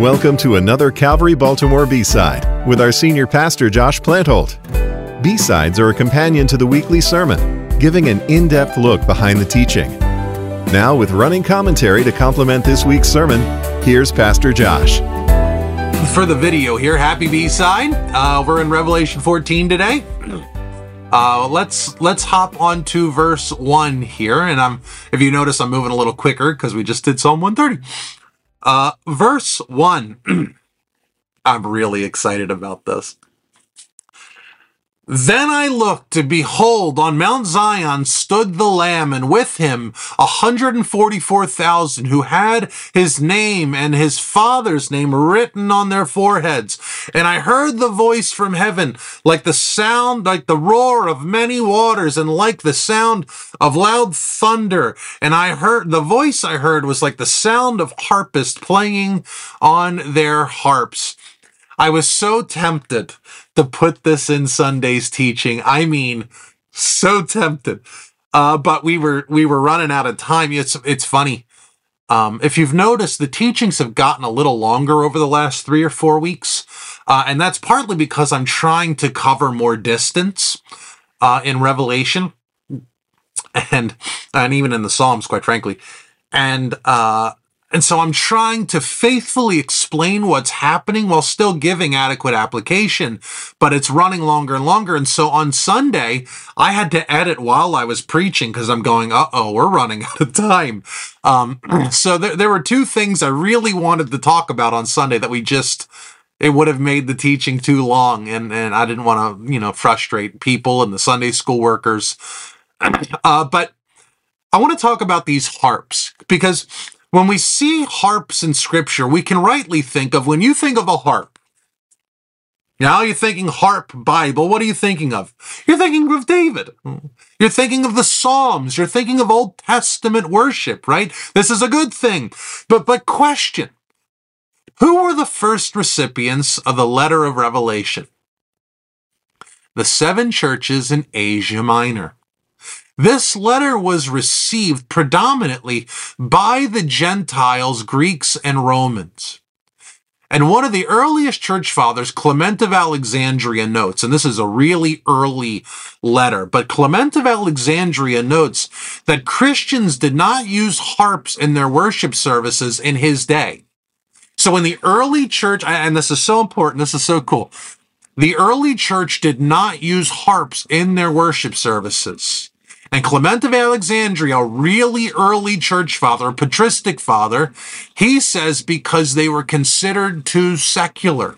Welcome to another Calvary Baltimore B side with our senior pastor Josh Plantholt. B sides are a companion to the weekly sermon, giving an in depth look behind the teaching. Now, with running commentary to complement this week's sermon, here's Pastor Josh. For the video here, happy B side. Uh, we're in Revelation 14 today. Uh, let's let's hop on to verse one here, and I'm if you notice I'm moving a little quicker because we just did Psalm 130. Uh, verse 1. I'm really excited about this. Then I looked, and behold, on Mount Zion stood the Lamb, and with him a hundred and forty-four thousand, who had his name and his father's name written on their foreheads. And I heard the voice from heaven, like the sound, like the roar of many waters, and like the sound of loud thunder. And I heard the voice I heard was like the sound of harpists playing on their harps. I was so tempted to put this in Sunday's teaching. I mean, so tempted. Uh, but we were we were running out of time. It's it's funny. Um, if you've noticed, the teachings have gotten a little longer over the last three or four weeks, uh, and that's partly because I'm trying to cover more distance uh, in Revelation, and and even in the Psalms, quite frankly. And uh, and so I'm trying to faithfully explain what's happening while still giving adequate application, but it's running longer and longer. And so on Sunday, I had to edit while I was preaching because I'm going, uh oh, we're running out of time. Um, so there, there were two things I really wanted to talk about on Sunday that we just, it would have made the teaching too long. And, and I didn't want to, you know, frustrate people and the Sunday school workers. Uh, but I want to talk about these harps because when we see harps in scripture, we can rightly think of when you think of a harp. Now you're thinking harp Bible. What are you thinking of? You're thinking of David. You're thinking of the Psalms. You're thinking of Old Testament worship, right? This is a good thing. But, but question. Who were the first recipients of the letter of Revelation? The seven churches in Asia Minor. This letter was received predominantly by the Gentiles, Greeks, and Romans. And one of the earliest church fathers, Clement of Alexandria, notes, and this is a really early letter, but Clement of Alexandria notes that Christians did not use harps in their worship services in his day. So in the early church, and this is so important, this is so cool. The early church did not use harps in their worship services. And Clement of Alexandria, a really early church father, patristic father, he says because they were considered too secular.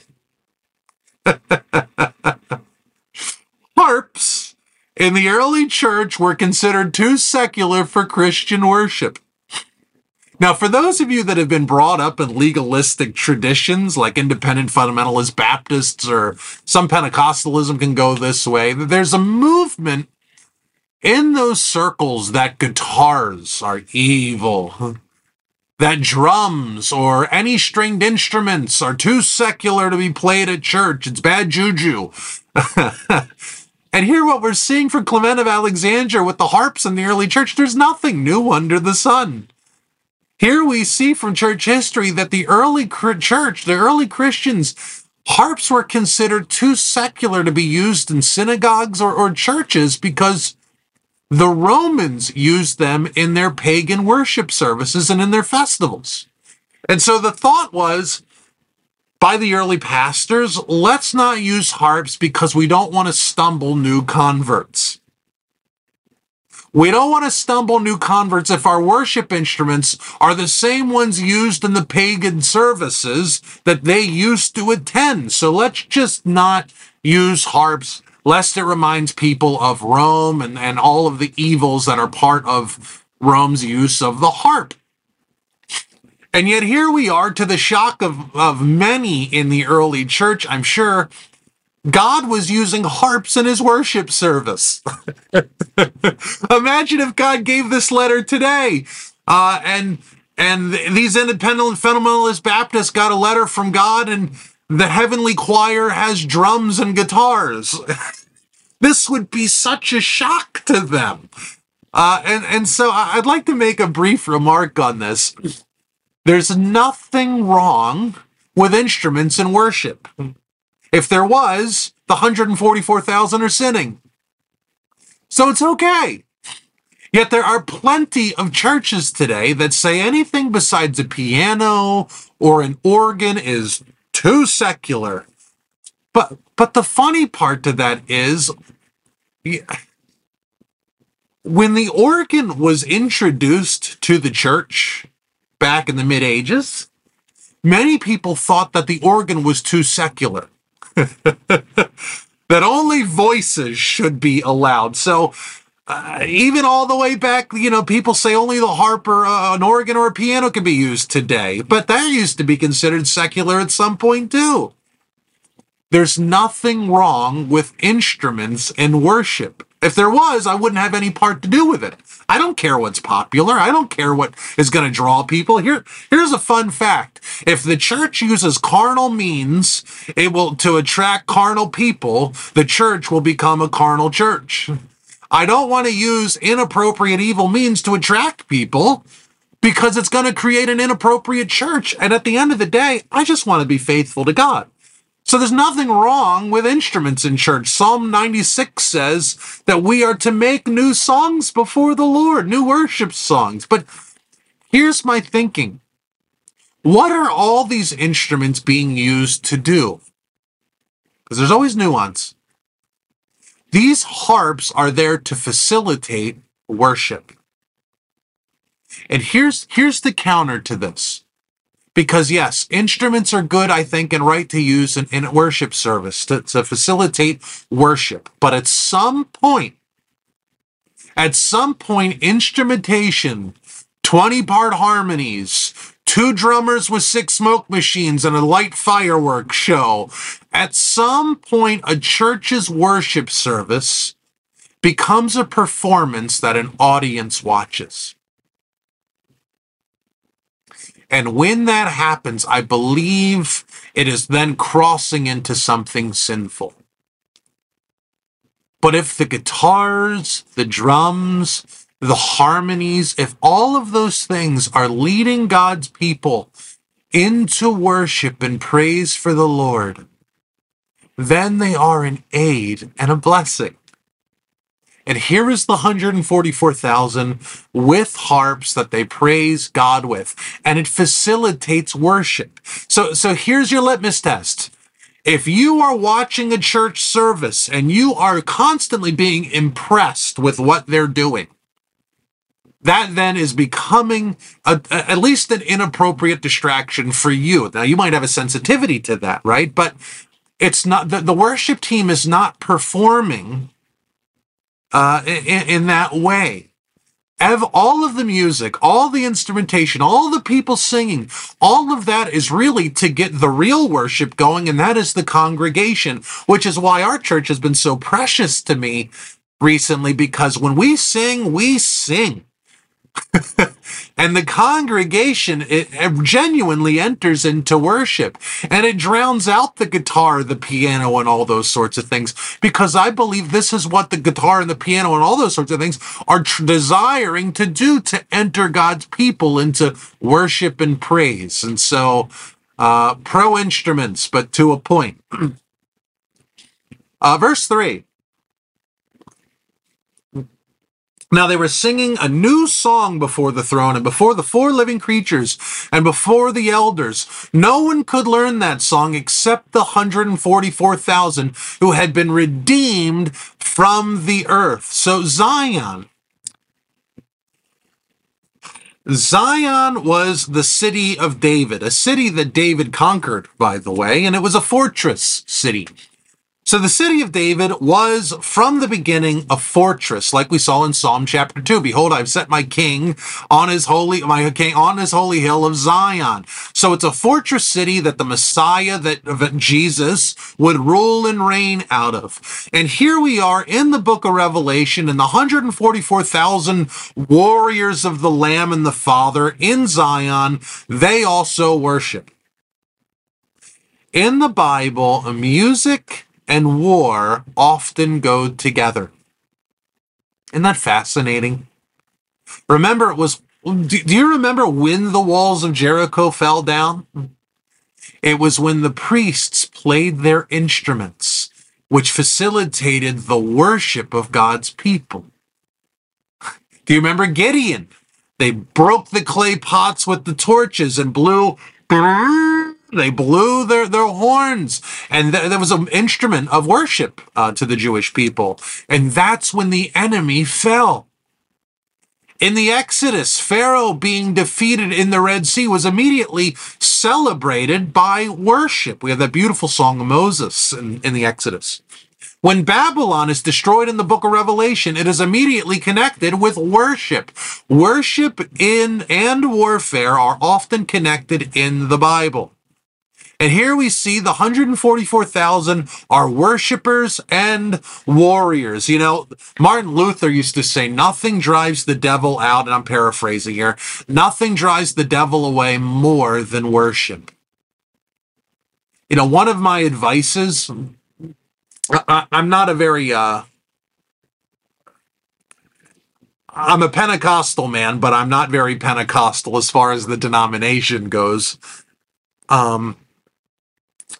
Harps in the early church were considered too secular for Christian worship. Now, for those of you that have been brought up in legalistic traditions like independent fundamentalist Baptists or some Pentecostalism can go this way, there's a movement in those circles that guitars are evil, that drums or any stringed instruments are too secular to be played at church. It's bad juju. and here, what we're seeing from Clement of Alexandria with the harps in the early church, there's nothing new under the sun. Here we see from church history that the early church, the early Christians, harps were considered too secular to be used in synagogues or, or churches because the Romans used them in their pagan worship services and in their festivals. And so the thought was by the early pastors, let's not use harps because we don't want to stumble new converts. We don't want to stumble new converts if our worship instruments are the same ones used in the pagan services that they used to attend. So let's just not use harps lest it reminds people of Rome and, and all of the evils that are part of Rome's use of the harp. And yet here we are, to the shock of, of many in the early church, I'm sure, God was using harps in his worship service. Imagine if God gave this letter today, uh, and and these independent fundamentalist Baptists got a letter from God, and the heavenly choir has drums and guitars. this would be such a shock to them. Uh, and, and so I'd like to make a brief remark on this. There's nothing wrong with instruments in worship. If there was, the 144,000 are sinning. So it's okay. Yet there are plenty of churches today that say anything besides a piano or an organ is too secular. But but the funny part to that is when the organ was introduced to the church back in the mid ages, many people thought that the organ was too secular. that only voices should be allowed. So uh, even all the way back, you know, people say only the harp or uh, an organ or a piano can be used today, but that used to be considered secular at some point too. There's nothing wrong with instruments in worship. If there was, I wouldn't have any part to do with it. I don't care what's popular. I don't care what is going to draw people. Here, here's a fun fact. If the church uses carnal means, it will to attract carnal people, the church will become a carnal church. I don't want to use inappropriate evil means to attract people because it's going to create an inappropriate church. And at the end of the day, I just want to be faithful to God. So there's nothing wrong with instruments in church. Psalm 96 says that we are to make new songs before the Lord, new worship songs. But here's my thinking. What are all these instruments being used to do? Because there's always nuance. These harps are there to facilitate worship. And here's here's the counter to this. Because yes, instruments are good, I think, and right to use in, in worship service to, to facilitate worship. But at some point, at some point, instrumentation, 20 part harmonies, two drummers with six smoke machines and a light fireworks show. At some point, a church's worship service becomes a performance that an audience watches. And when that happens, I believe it is then crossing into something sinful. But if the guitars, the drums, the harmonies, if all of those things are leading God's people into worship and praise for the Lord, then they are an aid and a blessing. And here is the 144,000 with harps that they praise God with. And it facilitates worship. So, so here's your litmus test. If you are watching a church service and you are constantly being impressed with what they're doing, that then is becoming a, a, at least an inappropriate distraction for you. Now, you might have a sensitivity to that, right? But it's not the, the worship team is not performing uh, in, in that way. Ev, all of the music, all the instrumentation, all the people singing, all of that is really to get the real worship going, and that is the congregation, which is why our church has been so precious to me recently because when we sing, we sing. and the congregation it, it, genuinely enters into worship. And it drowns out the guitar the piano and all those sorts of things. Because i believe this is what the guitar and the piano and all those sorts of things are tr- desiring to do to enter god's people into worship and praise. And so uh, pro instruments but to a point. Uh, verse 3 Now they were singing a new song before the throne and before the four living creatures and before the elders. No one could learn that song except the 144,000 who had been redeemed from the earth. So Zion. Zion was the city of David, a city that David conquered, by the way, and it was a fortress city. So the city of David was from the beginning a fortress, like we saw in Psalm chapter 2. Behold, I've set my king on his holy my king on his holy hill of Zion. So it's a fortress city that the Messiah that, that Jesus would rule and reign out of. And here we are in the book of Revelation and the 144,000 warriors of the Lamb and the Father in Zion, they also worship. In the Bible, music and war often go together. Isn't that fascinating? Remember, it was. Do, you remember when the walls of Jericho fell down? It was when the priests played their instruments, which facilitated the worship of God's people. Do you remember Gideon? They broke the clay pots with the torches and blew. They blew their, their horns, and th- there was an instrument of worship uh, to the Jewish people. And that's when the enemy fell. In the Exodus, Pharaoh being defeated in the Red Sea was immediately celebrated by worship. We have that beautiful song of Moses in, in the Exodus. When Babylon is destroyed in the book of Revelation, it is immediately connected with worship. Worship in and warfare are often connected in the Bible. And here we see the 144,000 are worshipers and warriors. You know, Martin Luther used to say, nothing drives the devil out, and I'm paraphrasing here, nothing drives the devil away more than worship. You know, one of my advices, I, am not a very, uh, I'm a Pentecostal man, but I'm not very Pentecostal as far as the denomination goes. Um,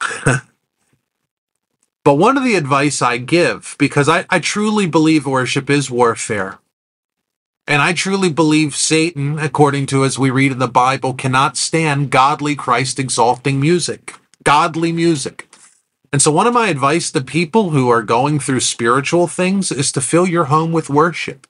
but one of the advice I give, because I, I truly believe worship is warfare, and I truly believe Satan, according to as we read in the Bible, cannot stand godly Christ exalting music, godly music. And so, one of my advice to people who are going through spiritual things is to fill your home with worship.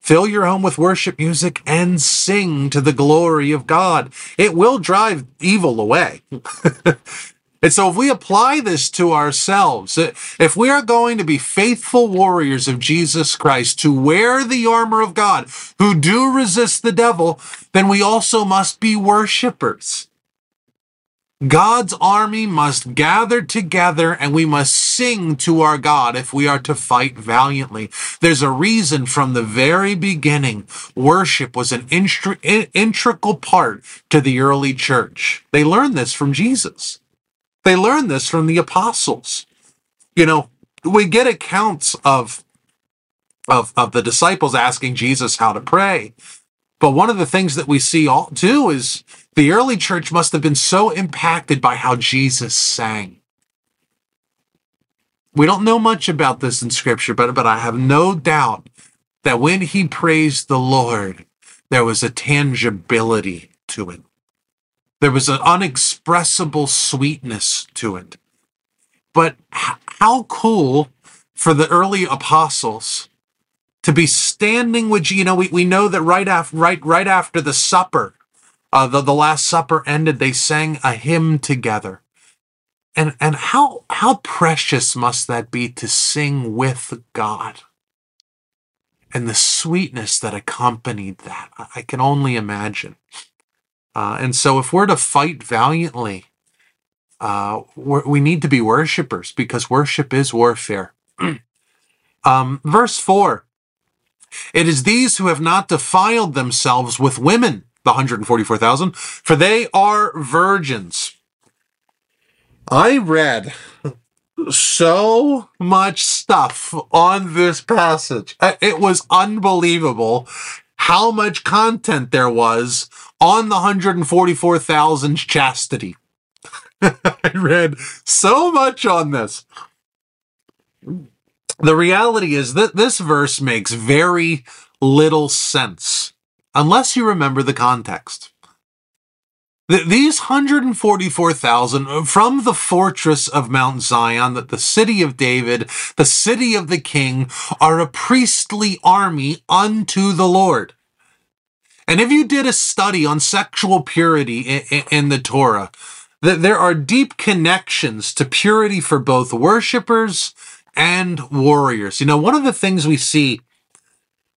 Fill your home with worship music and sing to the glory of God. It will drive evil away. And so, if we apply this to ourselves, if we are going to be faithful warriors of Jesus Christ, to wear the armor of God, who do resist the devil, then we also must be worshipers. God's army must gather together and we must sing to our God if we are to fight valiantly. There's a reason from the very beginning, worship was an integral part to the early church. They learned this from Jesus. They learned this from the apostles. You know, we get accounts of, of, of the disciples asking Jesus how to pray. But one of the things that we see all too is the early church must have been so impacted by how Jesus sang. We don't know much about this in scripture, but, but I have no doubt that when he praised the Lord, there was a tangibility to it. There was an unexpressible sweetness to it. But how cool for the early apostles to be standing with you know we, we know that right after right right after the supper uh, the, the last supper ended they sang a hymn together. And and how how precious must that be to sing with god? And the sweetness that accompanied that i can only imagine uh, and so, if we're to fight valiantly, uh, we need to be worshipers because worship is warfare. um, verse 4 It is these who have not defiled themselves with women, the 144,000, for they are virgins. I read so much stuff on this passage. It was unbelievable how much content there was on the 144,000's chastity. I read so much on this. The reality is that this verse makes very little sense unless you remember the context. These 144,000 uh, from the fortress of Mount Zion, that the city of David, the city of the king, are a priestly army unto the Lord. And if you did a study on sexual purity in, in the Torah, that there are deep connections to purity for both worshipers and warriors. You know, one of the things we see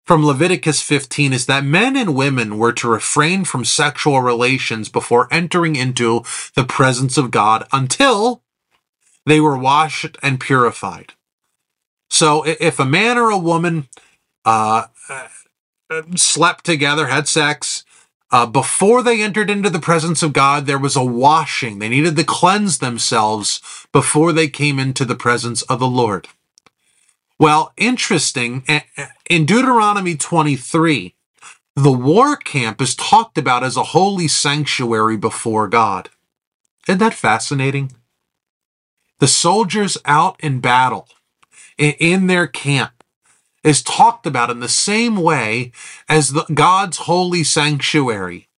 from Leviticus 15 is that men and women were to refrain from sexual relations before entering into the presence of God until they were washed and purified. So if a man or a woman uh, slept together, had sex. Uh, before they entered into the presence of God, there was a washing. They needed to cleanse themselves before they came into the presence of the Lord. Well, interesting, in Deuteronomy 23, the war camp is talked about as a holy sanctuary before God. Isn't that fascinating? The soldiers out in battle, in their camp, is talked about in the same way as the, God's holy sanctuary.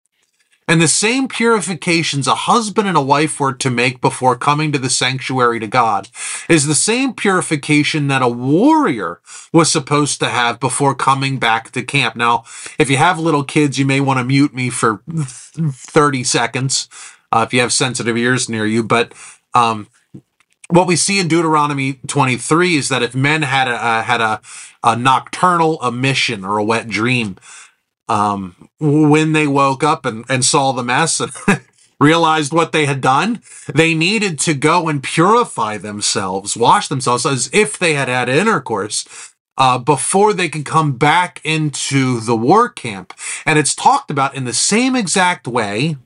And the same purifications a husband and a wife were to make before coming to the sanctuary to God is the same purification that a warrior was supposed to have before coming back to camp. Now, if you have little kids, you may want to mute me for 30 seconds uh, if you have sensitive ears near you. But um, what we see in Deuteronomy 23 is that if men had a, uh, had a, a nocturnal emission or a wet dream, um, when they woke up and, and saw the mess and realized what they had done, they needed to go and purify themselves, wash themselves as if they had had intercourse. Uh, before they could come back into the war camp. And it's talked about in the same exact way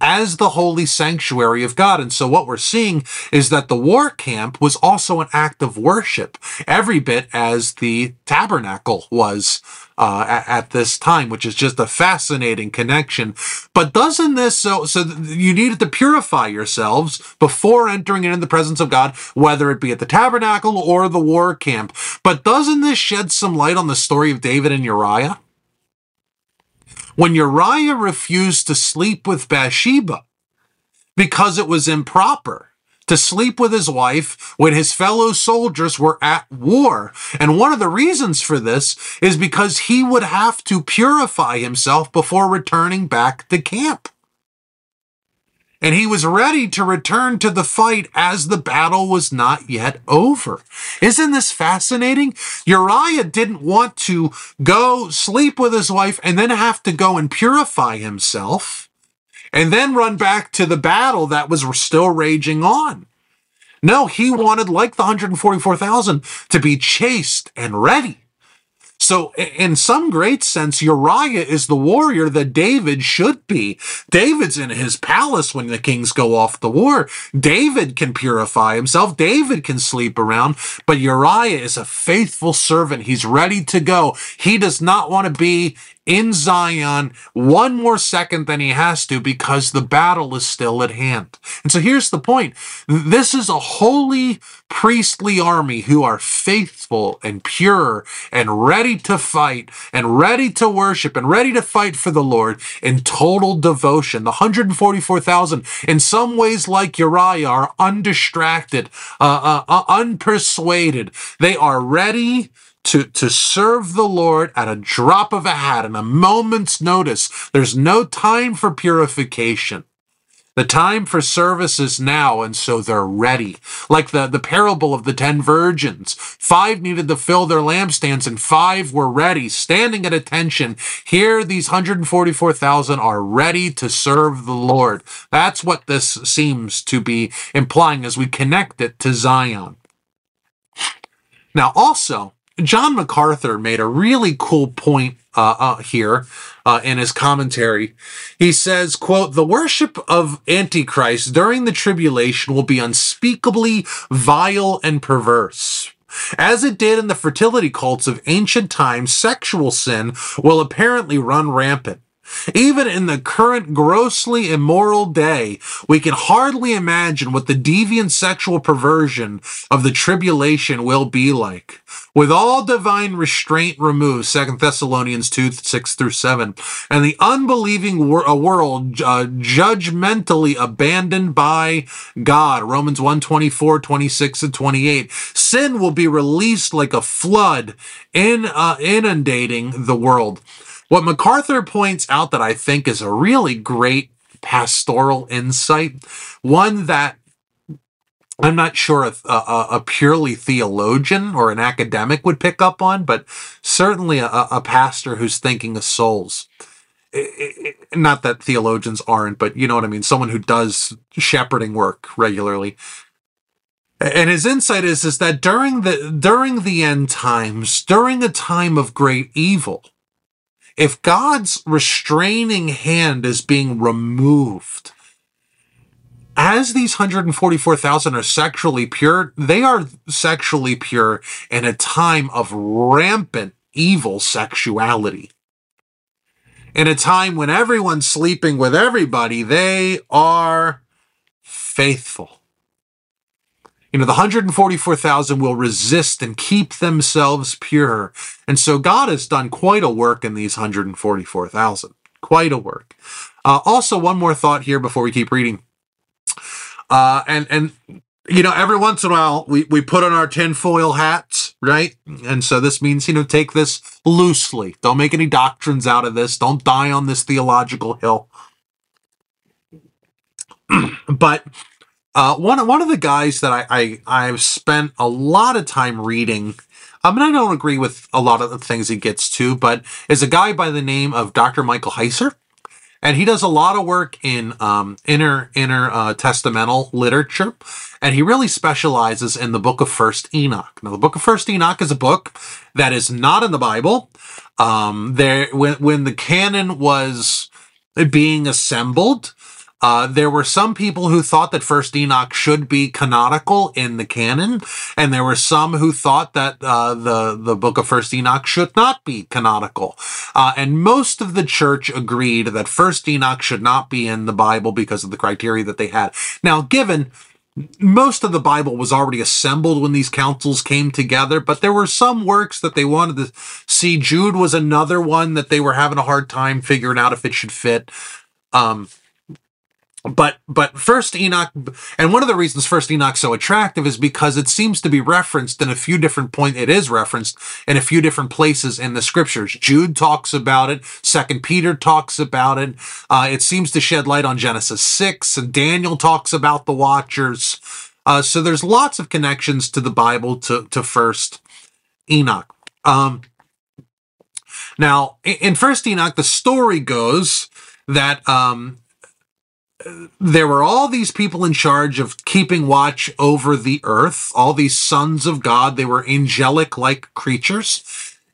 as the holy sanctuary of God. And so what we're seeing is that the war camp was also an act of worship, every bit as the tabernacle was uh, at, this time, which is just a fascinating connection. But doesn't this so so you needed to purify yourselves before entering into the presence of God, whether it be at the tabernacle or the war camp? But doesn't this shed some light on the story of David and Uriah? When Uriah refused to sleep with Bathsheba because it was improper to sleep with his wife when his fellow soldiers were at war. And one of the reasons for this is because he would have to purify himself before returning back to camp and he was ready to return to the fight as the battle was not yet over. Isn't this fascinating? Uriah didn't want to go sleep with his wife and then have to go and purify himself and then run back to the battle that was still raging on. No, he wanted, like the 144,000, to be chaste and ready so, in some great sense, Uriah is the warrior that David should be. David's in his palace when the kings go off the war. David can purify himself. David can sleep around. But Uriah is a faithful servant. He's ready to go. He does not want to be in Zion one more second than he has to because the battle is still at hand. And so here's the point. This is a holy priestly army who are faithful and pure and ready to fight and ready to worship and ready to fight for the Lord in total devotion. The 144,000 in some ways like Uriah are undistracted, uh, uh, uh, unpersuaded. They are ready to, to serve the Lord at a drop of a hat, and a moment's notice. There's no time for purification. The time for service is now, and so they're ready. Like the, the parable of the ten virgins. Five needed to fill their lampstands, and five were ready, standing at attention. Here, these 144,000 are ready to serve the Lord. That's what this seems to be implying as we connect it to Zion. Now, also, John MacArthur made a really cool point uh, uh, here uh, in his commentary. He says, quote, the worship of Antichrist during the tribulation will be unspeakably vile and perverse. As it did in the fertility cults of ancient times, sexual sin will apparently run rampant. Even in the current grossly immoral day, we can hardly imagine what the deviant sexual perversion of the tribulation will be like. With all divine restraint removed, 2 Thessalonians 2 6 through 7, and the unbelieving wor- world uh, judgmentally abandoned by God, Romans 1 24, 26, and 28, sin will be released like a flood in, uh, inundating the world. What MacArthur points out that I think is a really great pastoral insight, one that I'm not sure a, a, a, purely theologian or an academic would pick up on, but certainly a, a pastor who's thinking of souls. It, it, not that theologians aren't, but you know what I mean. Someone who does shepherding work regularly. And his insight is, is that during the during the end times, during a time of great evil, if God's restraining hand is being removed, as these 144,000 are sexually pure, they are sexually pure in a time of rampant evil sexuality. in a time when everyone's sleeping with everybody, they are faithful. You know, the 144,000 will resist and keep themselves pure. And so God has done quite a work in these 144,000. Quite a work. Uh, also, one more thought here before we keep reading. Uh, and, and, you know, every once in a while we, we put on our tinfoil hats, right? And so this means, you know, take this loosely. Don't make any doctrines out of this. Don't die on this theological hill. but uh, one one of the guys that I, I I've spent a lot of time reading. I mean, I don't agree with a lot of the things he gets to, but is a guy by the name of Dr. Michael Heiser, and he does a lot of work in um, inner inner uh, testamental literature, and he really specializes in the Book of First Enoch. Now, the Book of First Enoch is a book that is not in the Bible. Um, there, when when the canon was being assembled, uh, there were some people who thought that First Enoch should be canonical in the canon, and there were some who thought that uh, the the Book of First Enoch should not be canonical. Uh, and most of the church agreed that First Enoch should not be in the Bible because of the criteria that they had. Now, given most of the Bible was already assembled when these councils came together, but there were some works that they wanted to see. Jude was another one that they were having a hard time figuring out if it should fit. Um, but but first enoch and one of the reasons first enoch's so attractive is because it seems to be referenced in a few different point it is referenced in a few different places in the scriptures. Jude talks about it. Second peter talks about it. Uh, it seems to shed light on genesis 6 and daniel talks about the watchers. Uh, so there's lots of connections to the bible to to first enoch. Um, now in first enoch the story goes that um, there were all these people in charge of keeping watch over the earth, all these sons of God. They were angelic like creatures.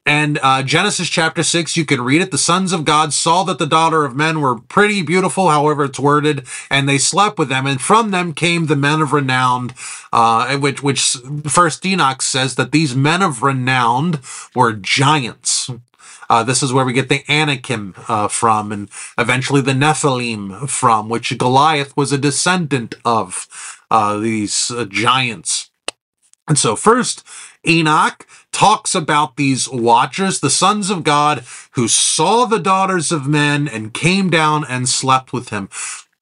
And uh, Genesis chapter 6, you can read it. The sons of God saw that the daughter of men were pretty beautiful, however it's worded, and they slept with them. And from them came the men of renown, uh, which, which first Enoch says that these men of renown were giants. Uh, this is where we get the Anakim uh, from, and eventually the Nephilim from, which Goliath was a descendant of uh, these uh, giants. And so, first, Enoch talks about these watchers, the sons of God, who saw the daughters of men and came down and slept with him,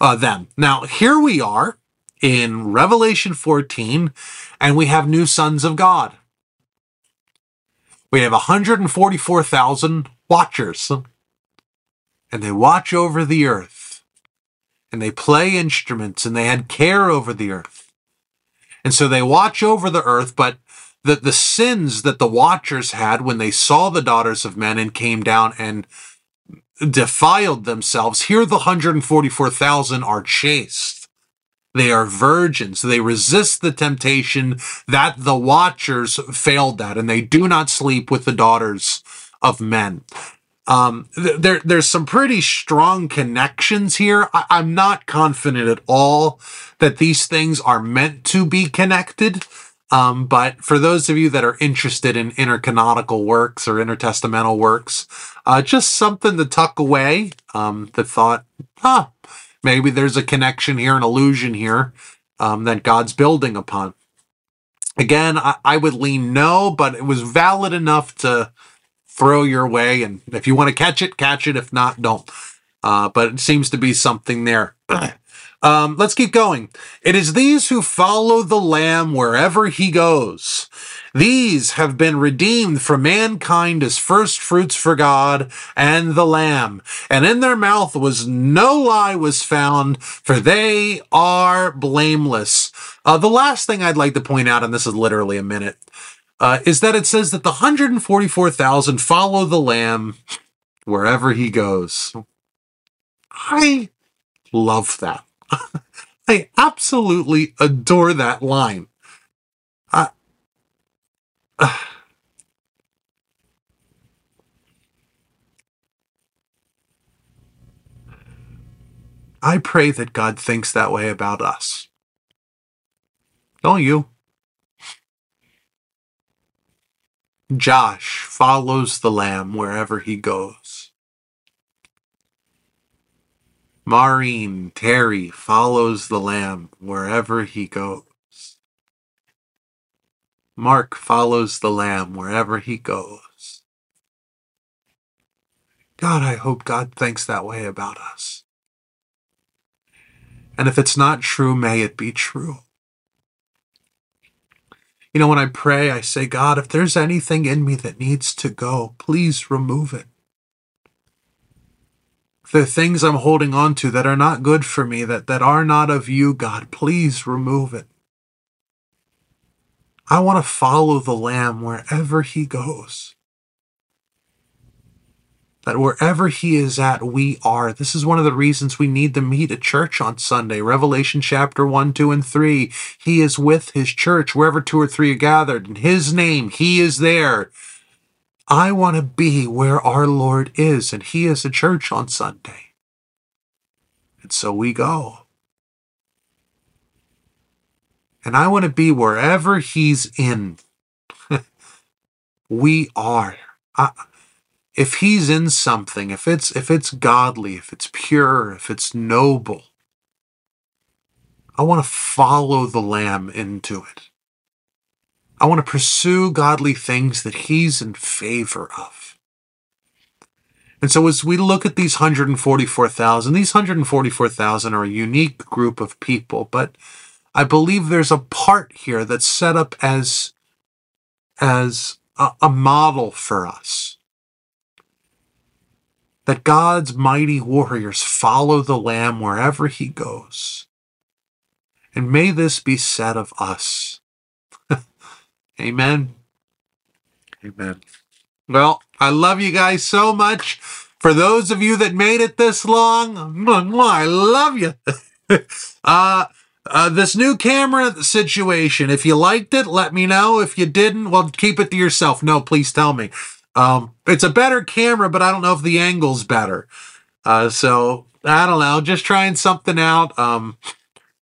uh, them. Now, here we are in Revelation 14, and we have new sons of God. We have 144,000 watchers, and they watch over the earth, and they play instruments, and they had care over the earth. And so they watch over the earth, but the, the sins that the watchers had when they saw the daughters of men and came down and defiled themselves, here the 144,000 are chaste. They are virgins. They resist the temptation that the watchers failed at, and they do not sleep with the daughters of men. Um, there, there's some pretty strong connections here. I, I'm not confident at all that these things are meant to be connected. Um, but for those of you that are interested in intercanonical works or intertestamental works, uh, just something to tuck away. Um, thought, huh, Maybe there's a connection here, an illusion here um, that God's building upon. Again, I, I would lean no, but it was valid enough to throw your way. And if you want to catch it, catch it. If not, don't. Uh, but it seems to be something there. um, let's keep going. It is these who follow the Lamb wherever he goes. These have been redeemed from mankind as first fruits for God and the Lamb. And in their mouth was no lie was found, for they are blameless. Uh, the last thing I'd like to point out, and this is literally a minute, uh, is that it says that the 144,000 follow the Lamb wherever he goes. I love that. I absolutely adore that line. I pray that God thinks that way about us. Don't you? Josh follows the lamb wherever he goes. Maureen Terry follows the Lamb wherever he goes. Mark follows the Lamb wherever he goes. God, I hope God thinks that way about us. And if it's not true, may it be true. You know, when I pray, I say, God, if there's anything in me that needs to go, please remove it. Are things I'm holding on to that are not good for me, that, that are not of you, God, please remove it. I want to follow the Lamb wherever he goes that wherever he is at, we are. This is one of the reasons we need to meet at church on Sunday. Revelation chapter 1, 2, and 3. He is with his church wherever two or three are gathered. In his name, he is there. I want to be where our Lord is, and he is a church on Sunday. And so we go. And I want to be wherever he's in. we are. I, if he's in something, if it's if it's godly, if it's pure, if it's noble, I want to follow the lamb into it. I want to pursue godly things that he's in favor of. And so as we look at these 144,000, these 144,000 are a unique group of people, but I believe there's a part here that's set up as as a, a model for us that God's mighty warriors follow the Lamb wherever he goes. And may this be said of us. Amen. Amen. Well, I love you guys so much. For those of you that made it this long, I love you. uh, uh, this new camera situation, if you liked it, let me know. If you didn't, well, keep it to yourself. No, please tell me. Um, it's a better camera, but I don't know if the angle's better. Uh, so I don't know, just trying something out. Um,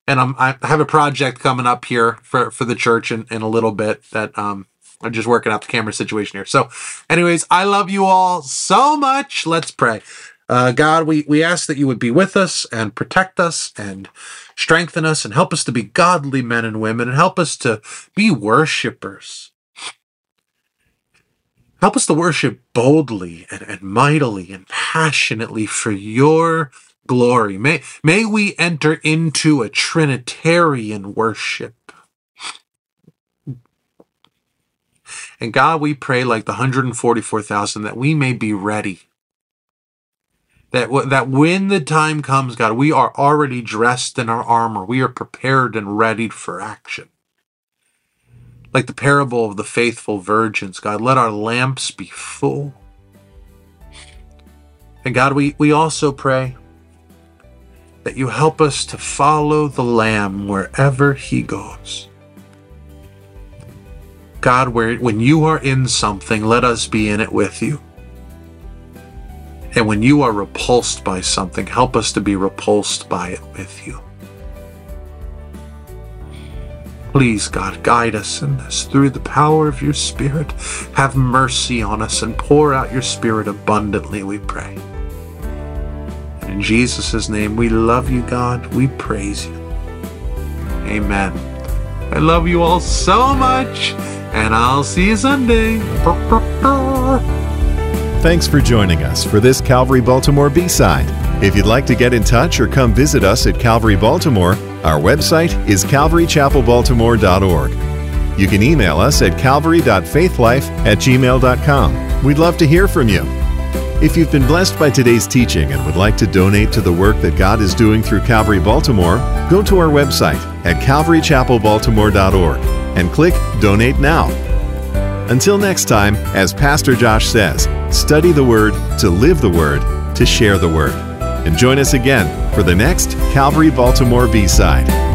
and I'm, I have a project coming up here for, for the church in, in a little bit that, um, I'm just working out the camera situation here. So anyways, I love you all so much. Let's pray. Uh, God, we, we ask that you would be with us and protect us and strengthen us and help us to be godly men and women and help us to be worshipers Help us to worship boldly and, and mightily and passionately for your glory. May, may we enter into a Trinitarian worship. And God, we pray like the 144,000 that we may be ready. That, that when the time comes, God, we are already dressed in our armor. We are prepared and ready for action like the parable of the faithful virgins, God, let our lamps be full. And God, we, we also pray that you help us to follow the Lamb wherever he goes. God, where, when you are in something, let us be in it with you. And when you are repulsed by something, help us to be repulsed by it with you. Please, God, guide us in this through the power of your Spirit. Have mercy on us and pour out your Spirit abundantly, we pray. In Jesus' name, we love you, God. We praise you. Amen. I love you all so much, and I'll see you Sunday. Thanks for joining us for this Calvary Baltimore B side. If you'd like to get in touch or come visit us at Calvary Baltimore, our website is calvarychapelbaltimore.org. You can email us at calvary.faithlife at gmail.com. We'd love to hear from you. If you've been blessed by today's teaching and would like to donate to the work that God is doing through Calvary Baltimore, go to our website at calvarychapelbaltimore.org and click Donate Now. Until next time, as Pastor Josh says, study the Word to live the Word to share the Word. And join us again for the next Calvary Baltimore B side.